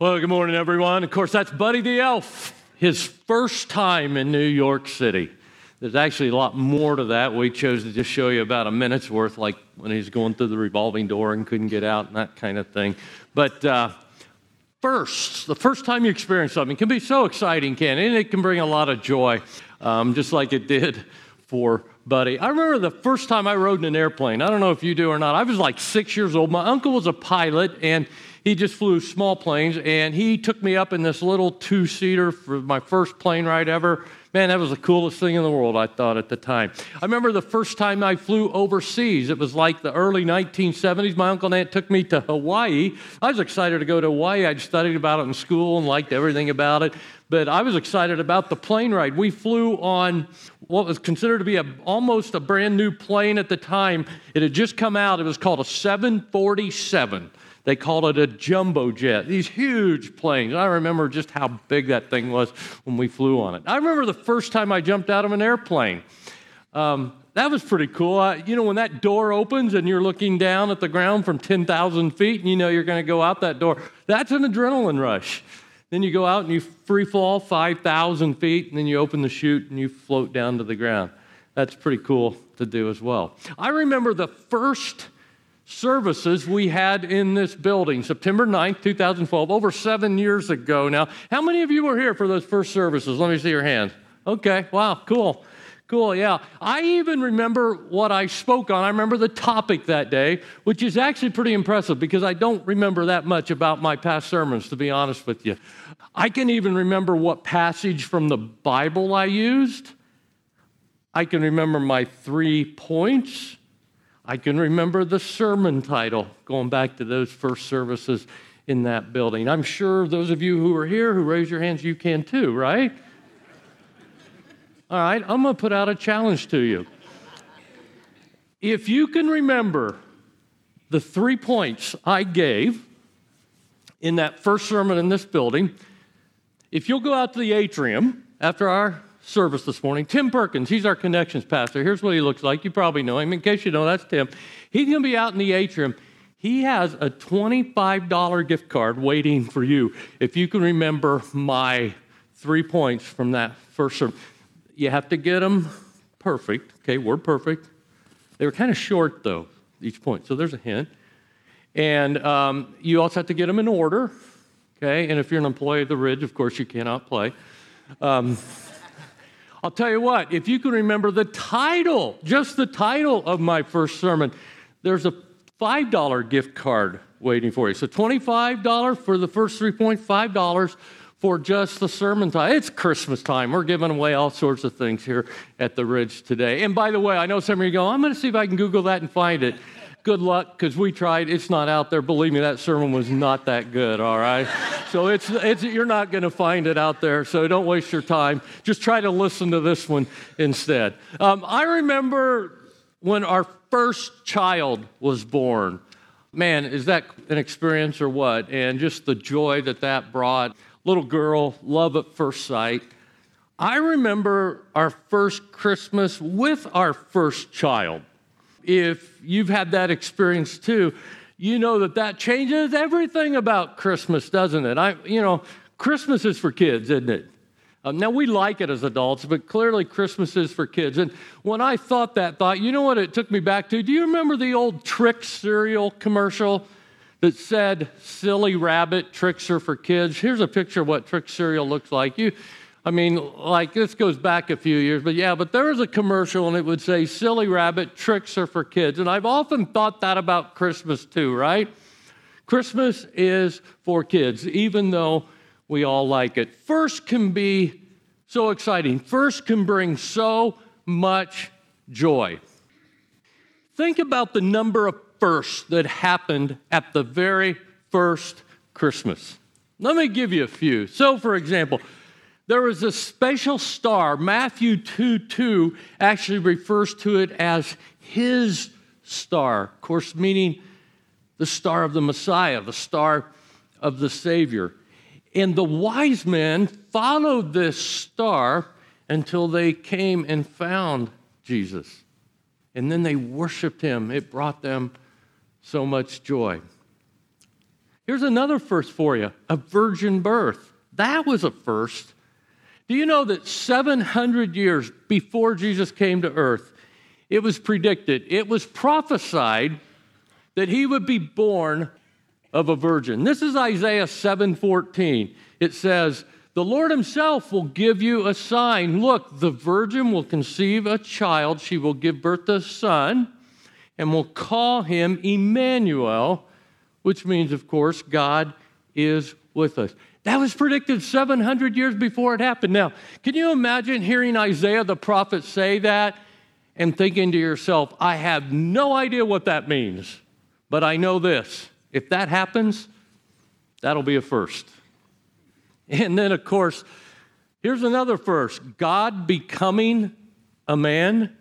Well, good morning, everyone. Of course, that's Buddy the Elf, his first time in New York City. There's actually a lot more to that. We chose to just show you about a minute's worth, like when he's going through the revolving door and couldn't get out and that kind of thing. But uh, first, the first time you experience something can be so exciting, can it? And it can bring a lot of joy, um, just like it did for Buddy. I remember the first time I rode in an airplane. I don't know if you do or not. I was like six years old. My uncle was a pilot, and he just flew small planes, and he took me up in this little two seater for my first plane ride ever. Man, that was the coolest thing in the world, I thought at the time. I remember the first time I flew overseas. It was like the early 1970s. My uncle and aunt took me to Hawaii. I was excited to go to Hawaii. I'd studied about it in school and liked everything about it. But I was excited about the plane ride. We flew on what was considered to be a, almost a brand new plane at the time. It had just come out. It was called a 747. They called it a jumbo jet, these huge planes. I remember just how big that thing was when we flew on it. I remember the first time I jumped out of an airplane. Um, that was pretty cool. I, you know, when that door opens and you're looking down at the ground from 10,000 feet and you know you're going to go out that door, that's an adrenaline rush. Then you go out and you free fall 5,000 feet, and then you open the chute and you float down to the ground. That's pretty cool to do as well. I remember the first services we had in this building, September 9th, 2012, over seven years ago now. How many of you were here for those first services? Let me see your hands. Okay, wow, cool. Cool, yeah. I even remember what I spoke on. I remember the topic that day, which is actually pretty impressive because I don't remember that much about my past sermons, to be honest with you. I can even remember what passage from the Bible I used. I can remember my three points. I can remember the sermon title going back to those first services in that building. I'm sure those of you who are here who raise your hands, you can too, right? All right, I'm going to put out a challenge to you. If you can remember the three points I gave in that first sermon in this building, if you'll go out to the atrium after our service this morning. Tim Perkins, he's our connections pastor. Here's what he looks like. You probably know him. In case you don't, that's Tim. He's going to be out in the atrium. He has a $25 gift card waiting for you. If you can remember my three points from that first sermon, you have to get them perfect. Okay, word perfect. They were kind of short, though, each point. So there's a hint. And um, you also have to get them in order. Okay, and if you're an employee of the Ridge, of course, you cannot play. Um, I'll tell you what, if you can remember the title, just the title of my first sermon, there's a $5 gift card waiting for you. So $25 for the first three points, $5 for just the sermon time. It's Christmas time. We're giving away all sorts of things here at the Ridge today. And by the way, I know some of you go, I'm going to see if I can Google that and find it good luck because we tried. It's not out there. Believe me, that sermon was not that good, all right? so it's, it's, you're not going to find it out there, so don't waste your time. Just try to listen to this one instead. Um, I remember when our first child was born. Man, is that an experience or what? And just the joy that that brought. Little girl, love at first sight. I remember our first Christmas with our first child if you've had that experience too, you know that that changes everything about Christmas, doesn't it? I, you know, Christmas is for kids, isn't it? Um, now we like it as adults, but clearly Christmas is for kids. And when I thought that thought, you know what it took me back to? Do you remember the old Trix cereal commercial that said "Silly Rabbit Trix are for kids"? Here's a picture of what Trix cereal looks like. You I mean, like this goes back a few years, but yeah, but there was a commercial and it would say, Silly Rabbit, Trix are for kids. And I've often thought that about Christmas too, right? Christmas is for kids, even though we all like it. First can be so exciting, first can bring so much joy. Think about the number of firsts that happened at the very first Christmas. Let me give you a few. So, for example, there was a special star. Matthew 2 2 actually refers to it as his star, of course, meaning the star of the Messiah, the star of the Savior. And the wise men followed this star until they came and found Jesus. And then they worshiped him. It brought them so much joy. Here's another first for you a virgin birth. That was a first. Do you know that 700 years before Jesus came to earth, it was predicted, it was prophesied that he would be born of a virgin. This is Isaiah 7:14. It says, "The Lord himself will give you a sign. Look, the virgin will conceive a child, she will give birth to a son, and will call him Emmanuel." which means, of course, God is with us. That was predicted 700 years before it happened. Now, can you imagine hearing Isaiah the prophet say that and thinking to yourself, I have no idea what that means, but I know this. If that happens, that'll be a first. And then, of course, here's another first God becoming a man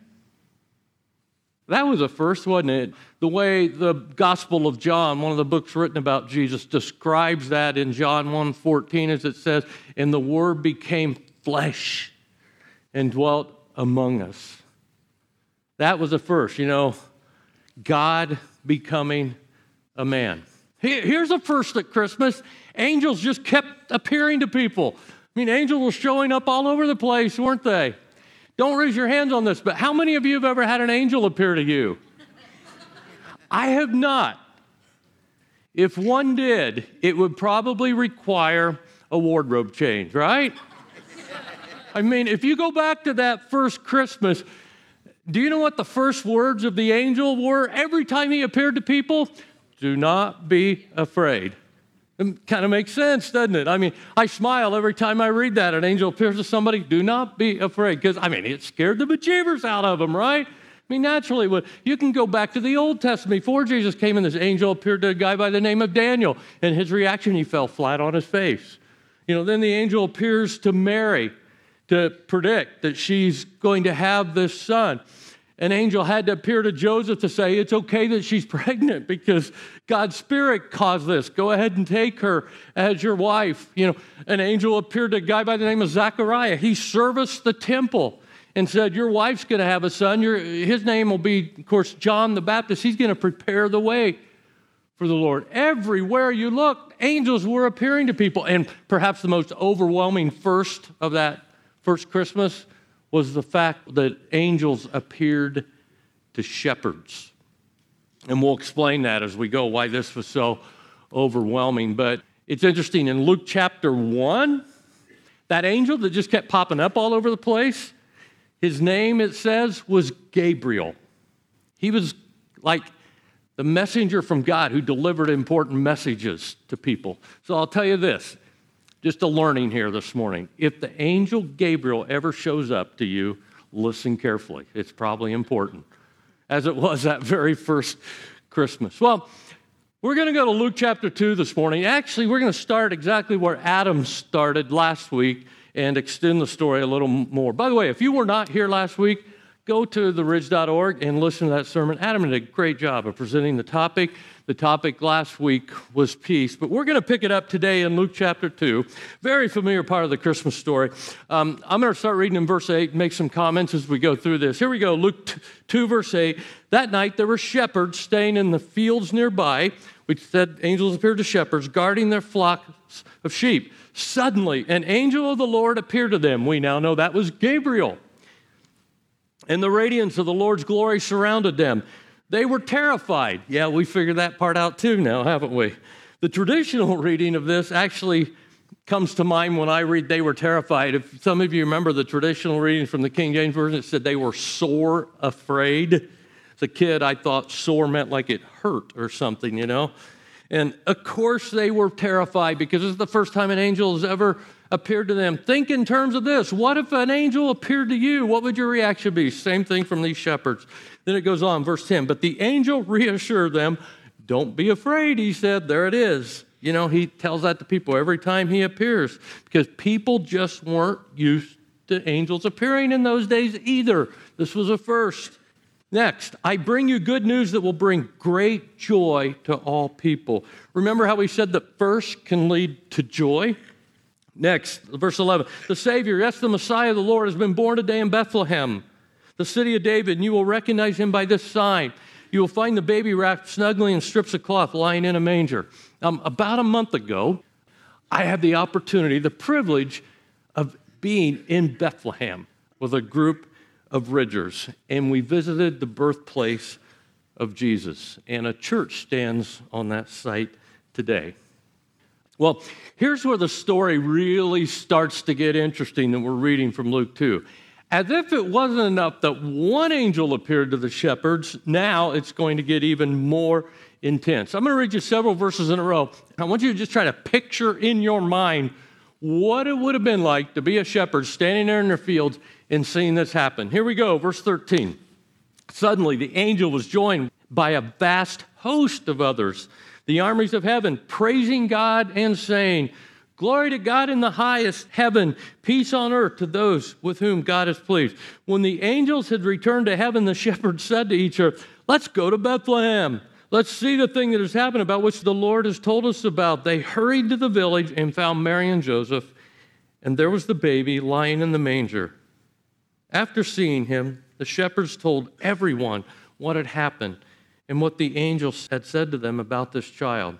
that was a first, wasn't it? The way the Gospel of John, one of the books written about Jesus, describes that in John 1:14 as it says, "And the word became flesh and dwelt among us." That was a first, you know, God becoming a man. Here's a first at Christmas. Angels just kept appearing to people. I mean, angels were showing up all over the place, weren't they? Don't raise your hands on this, but how many of you have ever had an angel appear to you? I have not. If one did, it would probably require a wardrobe change, right? I mean, if you go back to that first Christmas, do you know what the first words of the angel were every time he appeared to people? Do not be afraid. It kind of makes sense, doesn't it? I mean, I smile every time I read that. An angel appears to somebody, do not be afraid. Because, I mean, it scared the bejeebers out of them, right? I mean, naturally, you can go back to the Old Testament. Before Jesus came in, this angel appeared to a guy by the name of Daniel, and his reaction, he fell flat on his face. You know, then the angel appears to Mary to predict that she's going to have this son an angel had to appear to Joseph to say, It's okay that she's pregnant because God's Spirit caused this. Go ahead and take her as your wife. You know, an angel appeared to a guy by the name of Zachariah. He serviced the temple and said, Your wife's going to have a son. Your, his name will be, of course, John the Baptist. He's going to prepare the way for the Lord. Everywhere you look, angels were appearing to people. And perhaps the most overwhelming first of that first Christmas was the fact that angels appeared to shepherds. And we'll explain that as we go, why this was so overwhelming. But it's interesting in Luke chapter 1, that angel that just kept popping up all over the place, his name, it says, was Gabriel. He was like the messenger from God who delivered important messages to people. So I'll tell you this just a learning here this morning. If the angel Gabriel ever shows up to you, listen carefully. It's probably important, as it was that very first Christmas. Well, we're going to go to Luke chapter 2 this morning. Actually, we're going to start exactly where Adam started last week and extend the story a little more. By the way, if you were not here last week, go to theridge.org and listen to that sermon. Adam did a great job of presenting the topic. The topic last week was peace, but we're going to pick it up today in Luke chapter 2. Very familiar part of the Christmas story. Um, I'm going to start reading in verse 8 and make some comments as we go through this. Here we go Luke 2, verse 8. That night there were shepherds staying in the fields nearby, which said angels appeared to shepherds, guarding their flocks of sheep. Suddenly, an angel of the Lord appeared to them. We now know that was Gabriel. And the radiance of the Lord's glory surrounded them. They were terrified. Yeah, we figured that part out too now, haven't we? The traditional reading of this actually comes to mind when I read they were terrified. If some of you remember the traditional reading from the King James Version, it said they were sore afraid. As a kid, I thought sore meant like it hurt or something, you know? And of course, they were terrified because this is the first time an angel has ever appeared to them. Think in terms of this. What if an angel appeared to you? What would your reaction be? Same thing from these shepherds. Then it goes on, verse 10. But the angel reassured them, Don't be afraid, he said. There it is. You know, he tells that to people every time he appears because people just weren't used to angels appearing in those days either. This was a first. Next, I bring you good news that will bring great joy to all people. Remember how we said that first can lead to joy? Next, verse 11. The Savior, yes, the Messiah, the Lord, has been born today in Bethlehem, the city of David, and you will recognize him by this sign. you will find the baby wrapped snugly in strips of cloth lying in a manger. Um, about a month ago, I had the opportunity, the privilege of being in Bethlehem with a group of Ridgers, and we visited the birthplace of Jesus, and a church stands on that site today. Well, here's where the story really starts to get interesting that we're reading from Luke 2. As if it wasn't enough that one angel appeared to the shepherds, now it's going to get even more intense. I'm going to read you several verses in a row. I want you to just try to picture in your mind what it would have been like to be a shepherd standing there in their fields and seeing this happen. Here we go, verse 13. Suddenly, the angel was joined by a vast host of others, the armies of heaven, praising God and saying, Glory to God in the highest heaven, peace on earth to those with whom God is pleased. When the angels had returned to heaven, the shepherds said to each other, Let's go to Bethlehem. Let's see the thing that has happened about which the Lord has told us about. They hurried to the village and found Mary and Joseph, and there was the baby lying in the manger. After seeing him, the shepherds told everyone what had happened and what the angels had said to them about this child.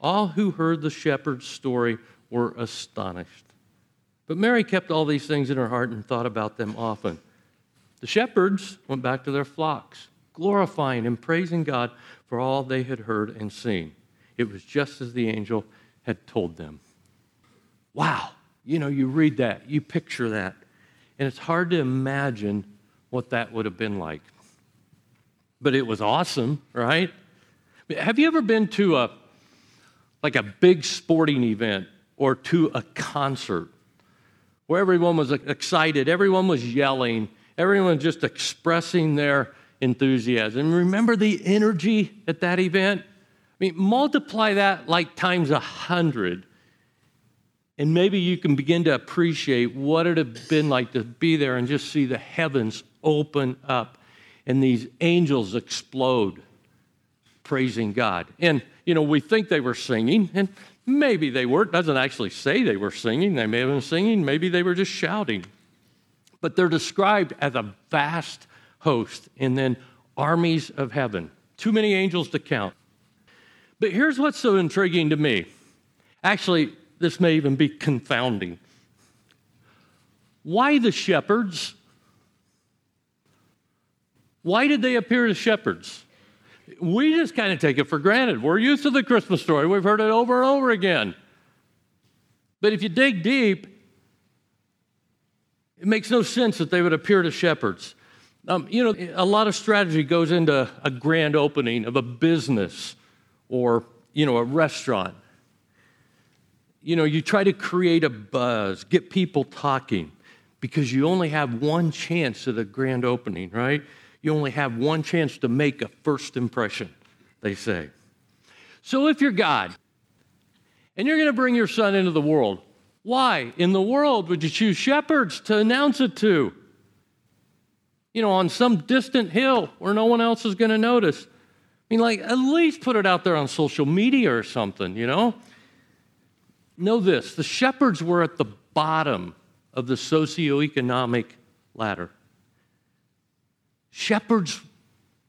All who heard the shepherd's story were astonished. But Mary kept all these things in her heart and thought about them often. The shepherds went back to their flocks, glorifying and praising God for all they had heard and seen. It was just as the angel had told them. Wow. You know, you read that, you picture that, and it's hard to imagine what that would have been like. But it was awesome, right? Have you ever been to a like a big sporting event or to a concert where everyone was excited, everyone was yelling, everyone just expressing their enthusiasm. Remember the energy at that event? I mean, multiply that like times a hundred, and maybe you can begin to appreciate what it had been like to be there and just see the heavens open up and these angels explode praising God. And, you know, we think they were singing, and maybe they were. It doesn't actually say they were singing. They may have been singing, maybe they were just shouting. But they're described as a vast host and then armies of heaven. Too many angels to count. But here's what's so intriguing to me. Actually, this may even be confounding. Why the shepherds? Why did they appear as shepherds? We just kind of take it for granted. We're used to the Christmas story, we've heard it over and over again. But if you dig deep, it makes no sense that they would appear to shepherds. Um, you know, a lot of strategy goes into a grand opening of a business or, you know, a restaurant. You know, you try to create a buzz, get people talking, because you only have one chance at a grand opening, right? You only have one chance to make a first impression, they say. So if you're God and you're going to bring your son into the world, why in the world would you choose shepherds to announce it to? you know, on some distant hill where no one else is going to notice. I mean, like, at least put it out there on social media or something, you know? Know this the shepherds were at the bottom of the socioeconomic ladder. Shepherds,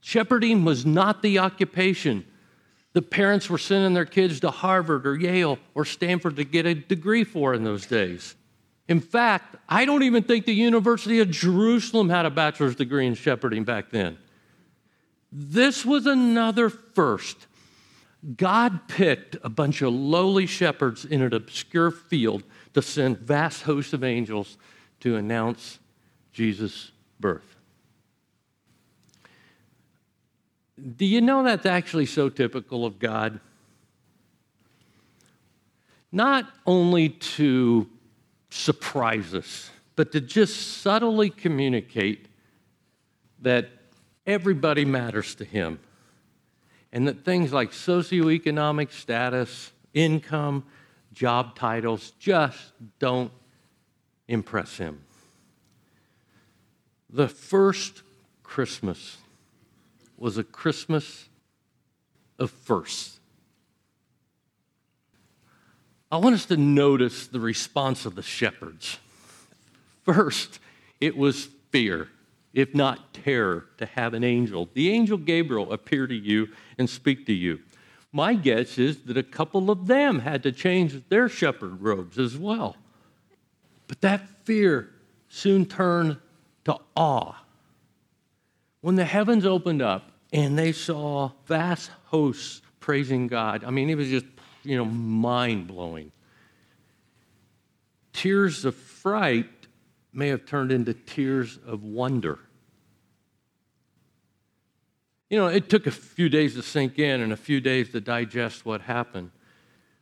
shepherding was not the occupation. The parents were sending their kids to Harvard or Yale or Stanford to get a degree for in those days. In fact, I don't even think the University of Jerusalem had a bachelor's degree in shepherding back then. This was another first. God picked a bunch of lowly shepherds in an obscure field to send vast hosts of angels to announce Jesus' birth. Do you know that's actually so typical of God? Not only to surprise us, but to just subtly communicate that everybody matters to him and that things like socioeconomic status, income, job titles just don't impress him. The first Christmas was a Christmas of firsts. I want us to notice the response of the shepherds. First, it was fear. if not terror, to have an angel, the angel Gabriel, appear to you and speak to you. My guess is that a couple of them had to change their shepherd robes as well. But that fear soon turned to awe. When the heavens opened up and they saw vast hosts praising God, I mean, it was just, you know, mind blowing. Tears of fright may have turned into tears of wonder. You know, it took a few days to sink in and a few days to digest what happened.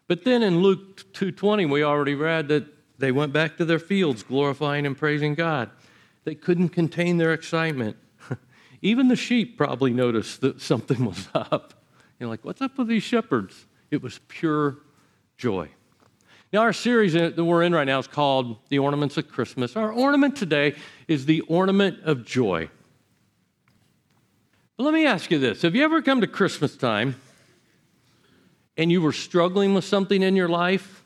But then in Luke 2:20 we already read that they went back to their fields glorifying and praising God. They couldn't contain their excitement. Even the sheep probably noticed that something was up. You're like, what's up with these shepherds? It was pure joy. Now, our series that we're in right now is called The Ornaments of Christmas. Our ornament today is the ornament of joy. But let me ask you this Have you ever come to Christmas time and you were struggling with something in your life?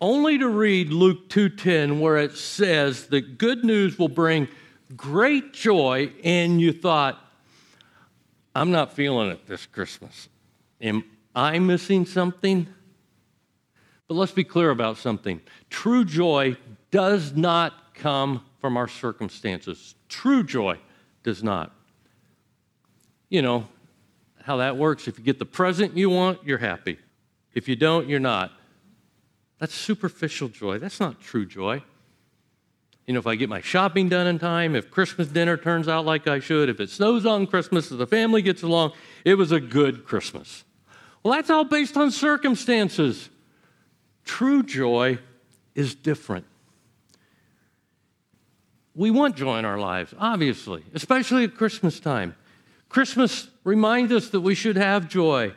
Only to read Luke 2:10 where it says that good news will bring great joy and you thought I'm not feeling it this Christmas. Am I missing something? But let's be clear about something. True joy does not come from our circumstances. True joy does not. You know how that works. If you get the present you want, you're happy. If you don't, you're not. That's superficial joy. That's not true joy. You know, if I get my shopping done in time, if Christmas dinner turns out like I should, if it snows on Christmas, if the family gets along, it was a good Christmas. Well, that's all based on circumstances. True joy is different. We want joy in our lives, obviously, especially at Christmas time. Christmas reminds us that we should have joy.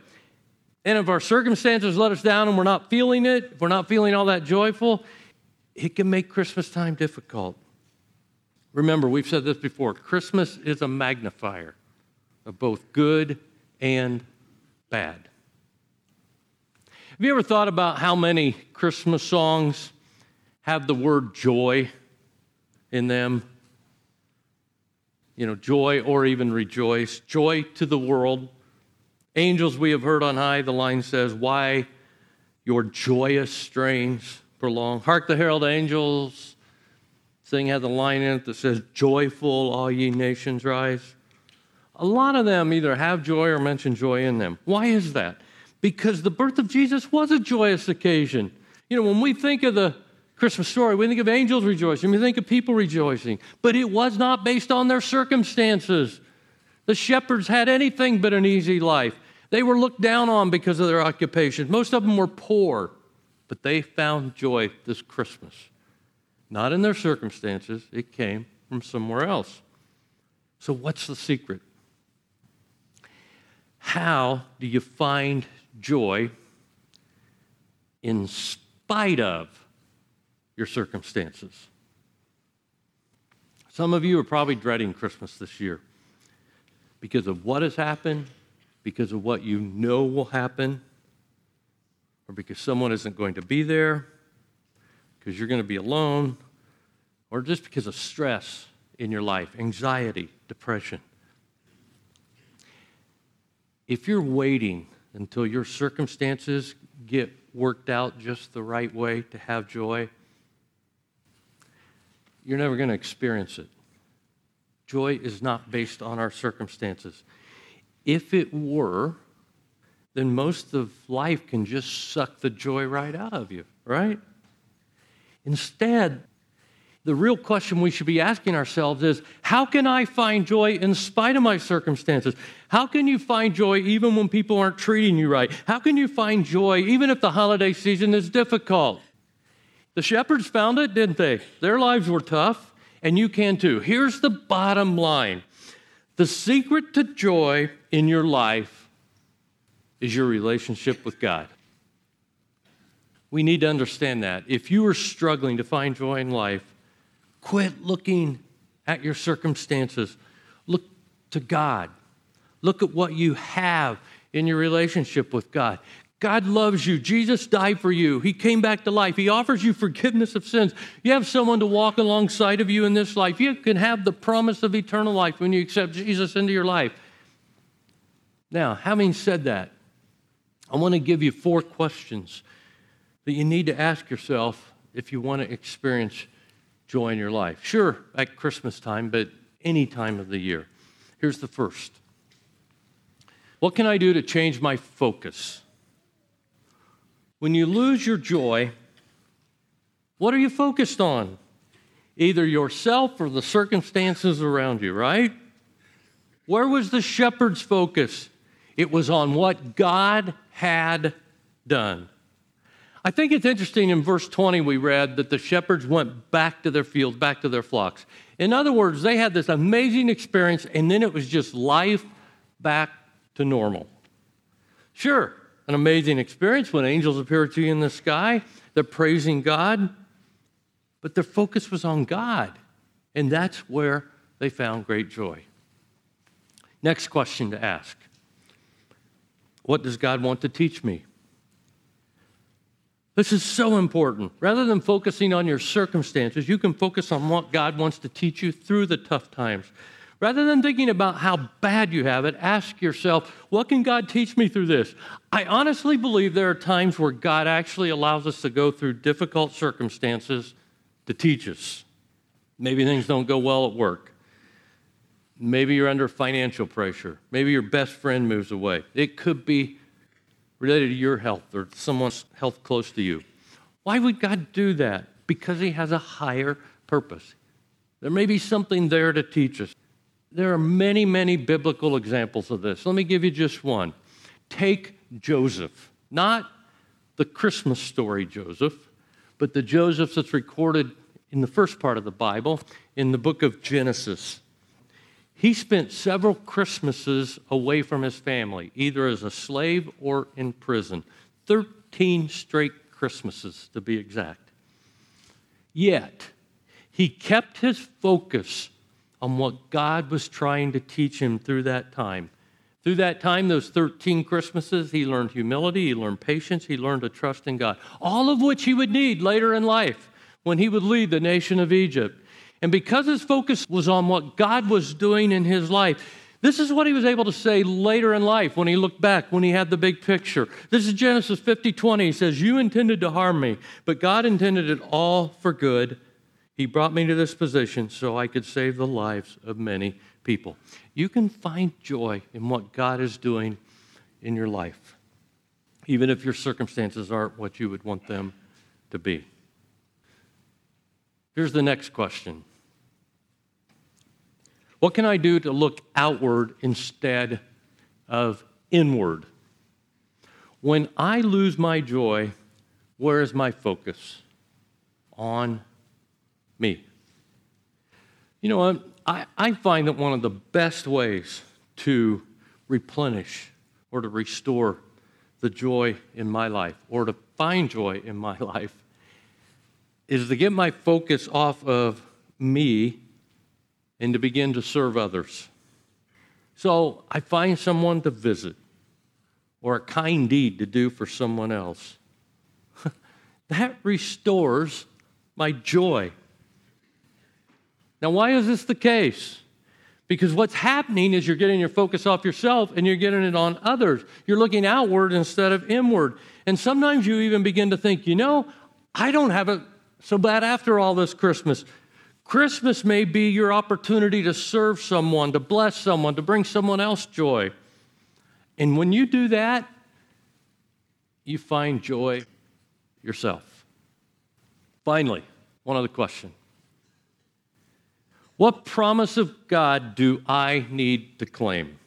And if our circumstances let us down and we're not feeling it, if we're not feeling all that joyful, it can make Christmas time difficult. Remember, we've said this before Christmas is a magnifier of both good and bad. Have you ever thought about how many Christmas songs have the word joy in them? You know, joy or even rejoice. Joy to the world. Angels we have heard on high, the line says, Why your joyous strains prolong? Hark the herald angels. Sing has a line in it that says, Joyful, all ye nations rise. A lot of them either have joy or mention joy in them. Why is that? because the birth of Jesus was a joyous occasion. You know, when we think of the Christmas story, we think of angels rejoicing, we think of people rejoicing, but it was not based on their circumstances. The shepherds had anything but an easy life. They were looked down on because of their occupation. Most of them were poor, but they found joy this Christmas. Not in their circumstances, it came from somewhere else. So, what's the secret? How do you find joy in spite of your circumstances. Some of you are probably dreading Christmas this year because of what has happened, because of what you know will happen, or because someone isn't going to be there, because you're going to be alone, or just because of stress in your life, anxiety, depression. If you're waiting until your circumstances get worked out just the right way to have joy, you're never going to experience it. Joy is not based on our circumstances. If it were, then most of life can just suck the joy right out of you, right? Instead, the real question we should be asking ourselves is how can I find joy in spite of my circumstances? How can you find joy even when people aren't treating you right? How can you find joy even if the holiday season is difficult? The shepherds found it, didn't they? Their lives were tough, and you can too. Here's the bottom line the secret to joy in your life is your relationship with God. We need to understand that. If you are struggling to find joy in life, Quit looking at your circumstances. Look to God. Look at what you have in your relationship with God. God loves you. Jesus died for you. He came back to life. He offers you forgiveness of sins. You have someone to walk alongside of you in this life. You can have the promise of eternal life when you accept Jesus into your life. Now, having said that, I want to give you four questions that you need to ask yourself if you want to experience joy in your life. Sure, at Christmas time, but any time of the year. Here's the first What can I do to change my focus? When you lose your joy, what are you focused on? Either yourself or the circumstances around you, right? Where was the shepherd's focus? It was on what God had done. I think it's interesting in verse 20 we read that the shepherds went back to their fields, back to their flocks. In other words, they had this amazing experience and then it was just life back to normal. Sure, an amazing experience when angels appear to you in the sky. They're praising God, but their focus was on God, and that's where they found great joy. Next question to ask What does God want to teach me? This is so important. Rather than focusing on your circumstances, you can focus on what God wants to teach you through the tough times. Rather than thinking about how bad you have it, ask yourself, what can God teach me through this? I honestly believe there are times where God actually allows us to go through difficult circumstances to teach us. Maybe things don't go well at work. Maybe you're under financial pressure. Maybe your best friend moves away. It could be related to your health or someone's health close to you. Why would God do that? Because He has a higher purpose. There may be something there to teach us. There are many, many biblical examples of this. Let me give you just one. Take Joseph, not the Christmas story Joseph, but the Joseph that's recorded in the first part of the Bible in the book of Genesis. He spent several Christmases away from his family, either as a slave or in prison. 13 straight Christmases, to be exact. Yet, he kept his focus on what God was trying to teach him through that time. Through that time, those 13 Christmases, he learned humility, he learned patience, he learned to trust in God, all of which he would need later in life when he would lead the nation of Egypt. And because his focus was on what God was doing in his life, this is what he was able to say later in life when he looked back, when he had the big picture. This is Genesis 50 20. He says, You intended to harm me, but God intended it all for good he brought me to this position so I could save the lives of many people. You can find joy in what God is doing in your life, even if your circumstances aren't what you would want them to be. Here's the next question What can I do to look outward instead of inward? When I lose my joy, where is my focus? On me. You know, I, I find that one of the best ways to replenish or to restore the joy in my life or to find joy in my life is to get my focus off of me and to begin to serve others. So I find someone to visit or a kind deed to do for someone else. that restores my joy now, why is this the case? Because what's happening is you're getting your focus off yourself and you're getting it on others. You're looking outward instead of inward. And sometimes you even begin to think, you know, I don't have it so bad after all this Christmas. Christmas may be your opportunity to serve someone, to bless someone, to bring someone else joy. And when you do that, you find joy yourself. Finally, one other question what promise of God do I need to claim?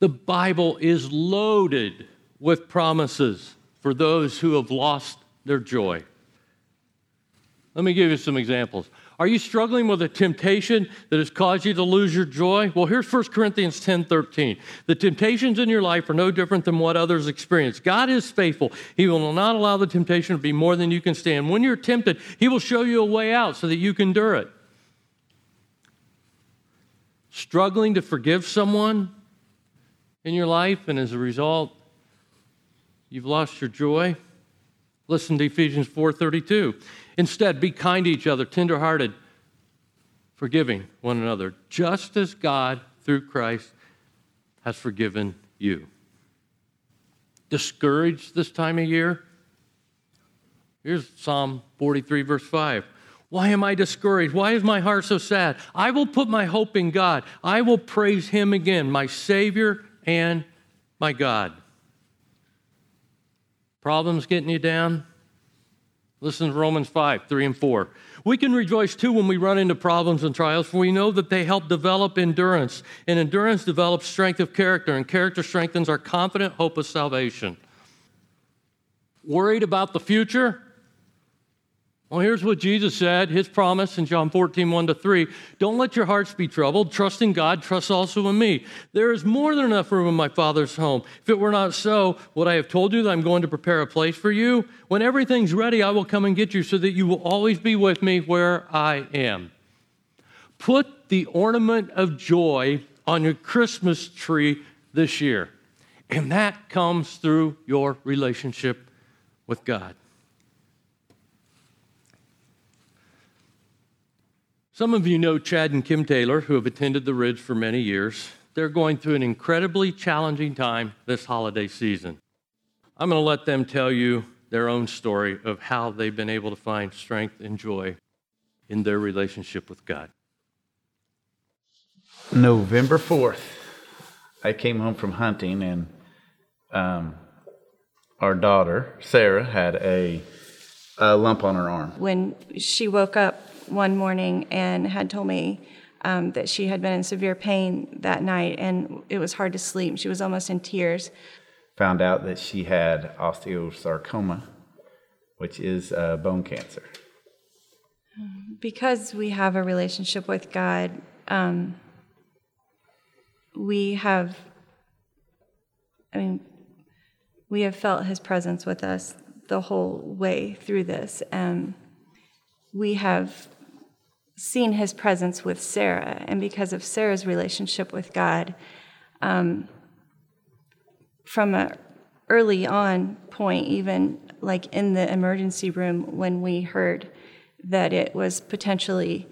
The Bible is loaded with promises for those who have lost their joy. Let me give you some examples. Are you struggling with a temptation that has caused you to lose your joy? Well, here's 1 Corinthians 10 13. The temptations in your life are no different than what others experience. God is faithful. He will not allow the temptation to be more than you can stand. When you're tempted, He will show you a way out so that you can endure it. Struggling to forgive someone? in your life, and as a result, you've lost your joy? Listen to Ephesians 4:32. Instead, be kind to each other, tenderhearted, forgiving one another, just as God through Christ has forgiven you. Discouraged this time of year? Here's Psalm 43, verse 5. Why am I discouraged? Why is my heart so sad? I will put my hope in God. I will praise Him again, my Savior and my God. Problems getting you down? Listen to Romans 5, 3 and 4. We can rejoice too when we run into problems and trials, for we know that they help develop endurance, and endurance develops strength of character, and character strengthens our confident hope of salvation. Worried about the future? Well, here's what Jesus said, his promise in John 14, 1 to 3. Don't let your hearts be troubled. Trust in God, trust also in me. There is more than enough room in my Father's home. If it were not so, would I have told you that I'm going to prepare a place for you? When everything's ready, I will come and get you so that you will always be with me where I am. Put the ornament of joy on your Christmas tree this year, and that comes through your relationship with God. Some of you know Chad and Kim Taylor, who have attended the Ridge for many years. They're going through an incredibly challenging time this holiday season. I'm going to let them tell you their own story of how they've been able to find strength and joy in their relationship with God. November 4th, I came home from hunting, and um, our daughter, Sarah, had a, a lump on her arm. When she woke up one morning and had told me um, that she had been in severe pain that night and it was hard to sleep. She was almost in tears. Found out that she had osteosarcoma, which is uh, bone cancer. Because we have a relationship with God, um, we have, I mean, we have felt His presence with us the whole way through this. Um, we have seen his presence with Sarah, and because of Sarah's relationship with God, um, from an early on point, even like in the emergency room when we heard that it was potentially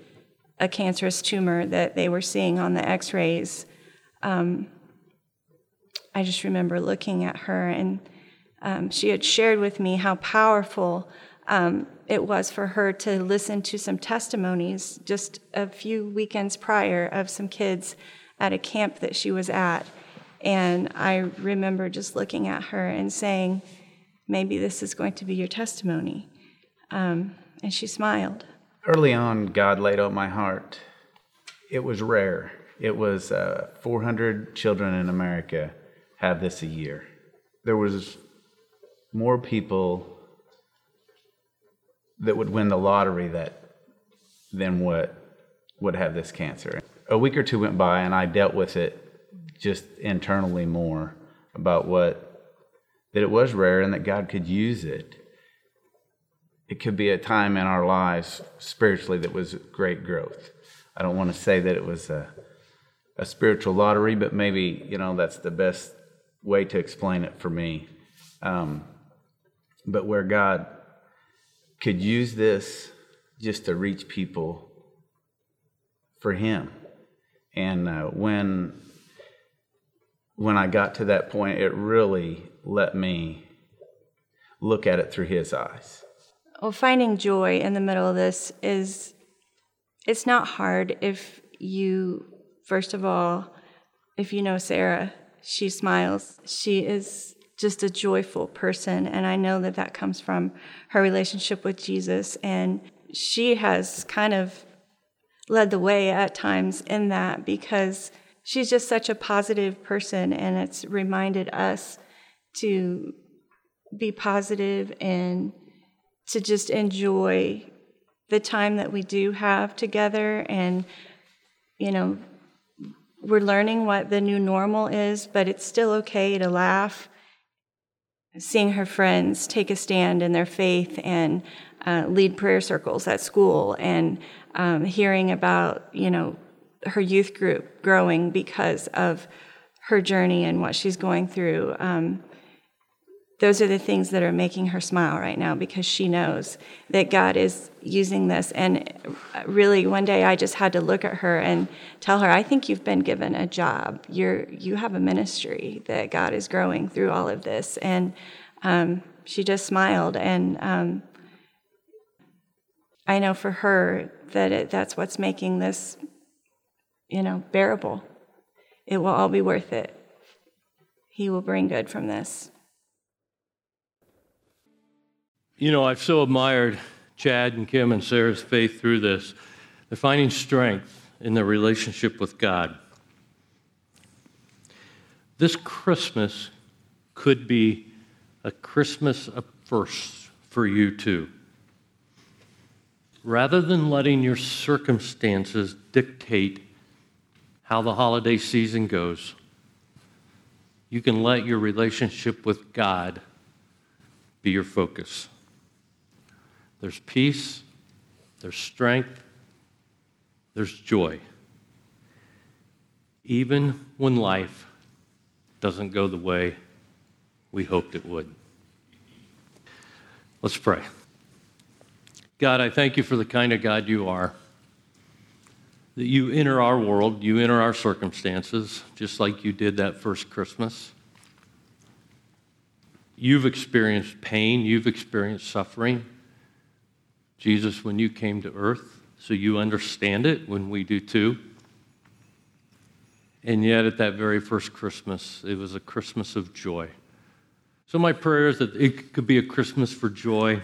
a cancerous tumor that they were seeing on the X-rays, um, I just remember looking at her, and um, she had shared with me how powerful um, it was for her to listen to some testimonies just a few weekends prior of some kids at a camp that she was at. And I remember just looking at her and saying, Maybe this is going to be your testimony. Um, and she smiled. Early on, God laid on my heart. It was rare. It was uh, 400 children in America have this a year. There was more people that would win the lottery that than what would have this cancer. A week or two went by, and I dealt with it just internally more about what that it was rare and that God could use it. It could be a time in our lives spiritually that was great growth. I don't want to say that it was a, a spiritual lottery, but maybe you know that's the best way to explain it for me. Um, but where God could use this just to reach people for him. And uh, when when I got to that point, it really let me look at it through his eyes. Well, finding joy in the middle of this is it's not hard if you first of all, if you know Sarah, she smiles. She is just a joyful person. And I know that that comes from her relationship with Jesus. And she has kind of led the way at times in that because she's just such a positive person. And it's reminded us to be positive and to just enjoy the time that we do have together. And, you know, we're learning what the new normal is, but it's still okay to laugh seeing her friends take a stand in their faith and uh, lead prayer circles at school and um, hearing about you know her youth group growing because of her journey and what she's going through. Um, those are the things that are making her smile right now because she knows that God is using this. And really, one day I just had to look at her and tell her, I think you've been given a job. You're, you have a ministry that God is growing through all of this. And um, she just smiled. And um, I know for her that it, that's what's making this, you know, bearable. It will all be worth it. He will bring good from this. You know, I've so admired Chad and Kim and Sarah's faith through this. They're finding strength in their relationship with God. This Christmas could be a Christmas of first for you too. Rather than letting your circumstances dictate how the holiday season goes, you can let your relationship with God be your focus. There's peace, there's strength, there's joy. Even when life doesn't go the way we hoped it would. Let's pray. God, I thank you for the kind of God you are. That you enter our world, you enter our circumstances, just like you did that first Christmas. You've experienced pain, you've experienced suffering. Jesus, when you came to earth, so you understand it when we do too. And yet, at that very first Christmas, it was a Christmas of joy. So, my prayer is that it could be a Christmas for joy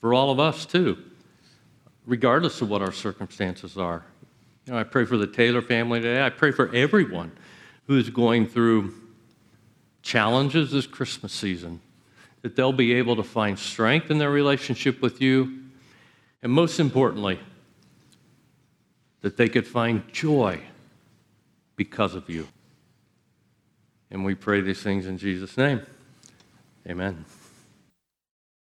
for all of us too, regardless of what our circumstances are. You know, I pray for the Taylor family today. I pray for everyone who is going through challenges this Christmas season that they'll be able to find strength in their relationship with you, and most importantly, that they could find joy because of you. And we pray these things in Jesus' name. Amen.